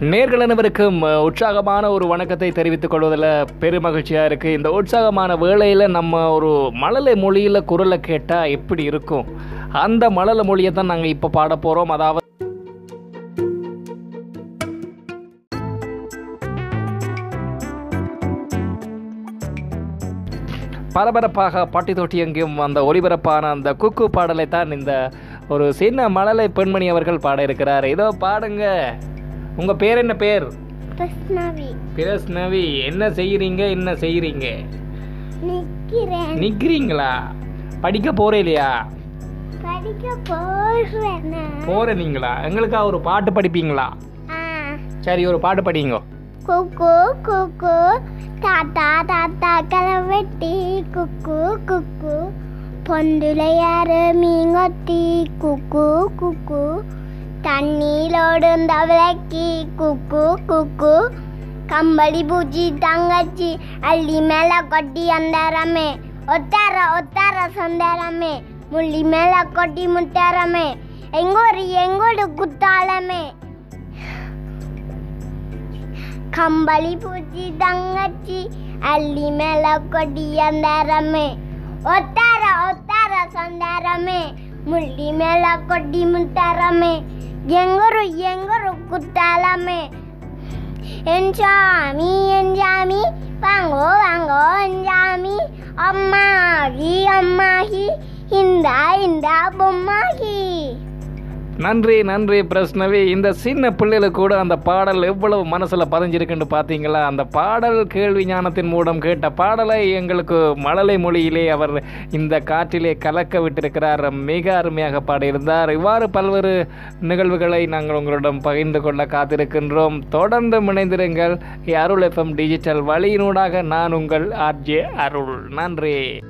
நேர்கள் அனைவருக்கும் உற்சாகமான ஒரு வணக்கத்தை தெரிவித்துக் கொள்வதில் பெருமகிழ்ச்சியாக இருக்குது இந்த உற்சாகமான வேளையில் நம்ம ஒரு மழலை மொழியில் குரலை கேட்டால் எப்படி இருக்கும்? அந்த மழலை மொழியை தான் நாங்கள் இப்போ பாட போகிறோம் அதாவது பரபரப்பாக பாட்டி தொட்டி எங்கேயும் அந்த ஒளிபரப்பான அந்த குக்கு பாடலை தான் இந்த ஒரு சின்ன மழலை பெண்மணி அவர்கள் பாட இருக்கிறார். இதோ பாடுங்க. உங்க பேர் என்ன பேர்? பிரஸ்னவி. என்ன செய்யறீங்க என்ன செய்யறீங்க நிக்கிறேன். நிக்கிறீங்களா? படிக்க போறே இல்லையா? படிக்க போறேன். போற நீங்களா? எங்களுக்கா ஒரு பாட்டு படிப்பீங்களா? சரி ஒரு பாட்டு படிங்க. குக்கு குக்கு தாத்தா தாத்தா கலவெட்டி குக்கு குக்கு பொந்துலையாறு மீங்கொத்தி குக்கு குக்கு தண்ணீரோடும் தவளைக்கி குக்கு குக்கு. கம்பளி பூச்சி தங்கச்சி அள்ளி மேல கொட்டி அந்தரமே. ஒத்தார ஒத்தார சொந்தாரமே. முள்ளி மேல கொட்டி முட்டாரமே எங்கோரு எங்கோடு குத்தாலமே கம்பளி பூச்சி தங்கச்சி அள்ளி மேல கொட்டி அந்தரமே. ஒத்தார ஒத்தார சொந்தாரமே. முள்ளி மேல கொட்டி முத்தாரமே. எங்கரு எங்கரு குத்தாலமே. என் சாமி வாங்கோ வாங்கோ என் அம்மாகி அம்மாகி இந்தா இந்தா பொம்மாகி. நன்றி நன்றி பிரஸ்னவி இந்த சின்ன பிள்ளைகளுக்கு கூட அந்த பாடல் எவ்வளவு மனசில் பதிஞ்சிருக்குன்னு பார்த்தீங்களா அந்த பாடல் கேள்வி ஞானத்தின் மூலம் கேட்ட பாடலை எங்களுக்கு மழலை மொழியிலே அவர் இந்த காற்றிலே கலக்க விட்டிருக்கிறார். மிக அருமையாக பாடியிருந்தார். இவ்வாறு பல்வேறு நிகழ்வுகளை நாங்கள் உங்களிடம் பகிர்ந்து கொள்ள காத்திருக்கின்றோம். தொடர்ந்து இணைந்திருங்கள். அருள் எஃப்எம் டிஜிட்டல் வழியினூடாக நான் உங்கள் ஆர்ஜே அருள். நன்றி.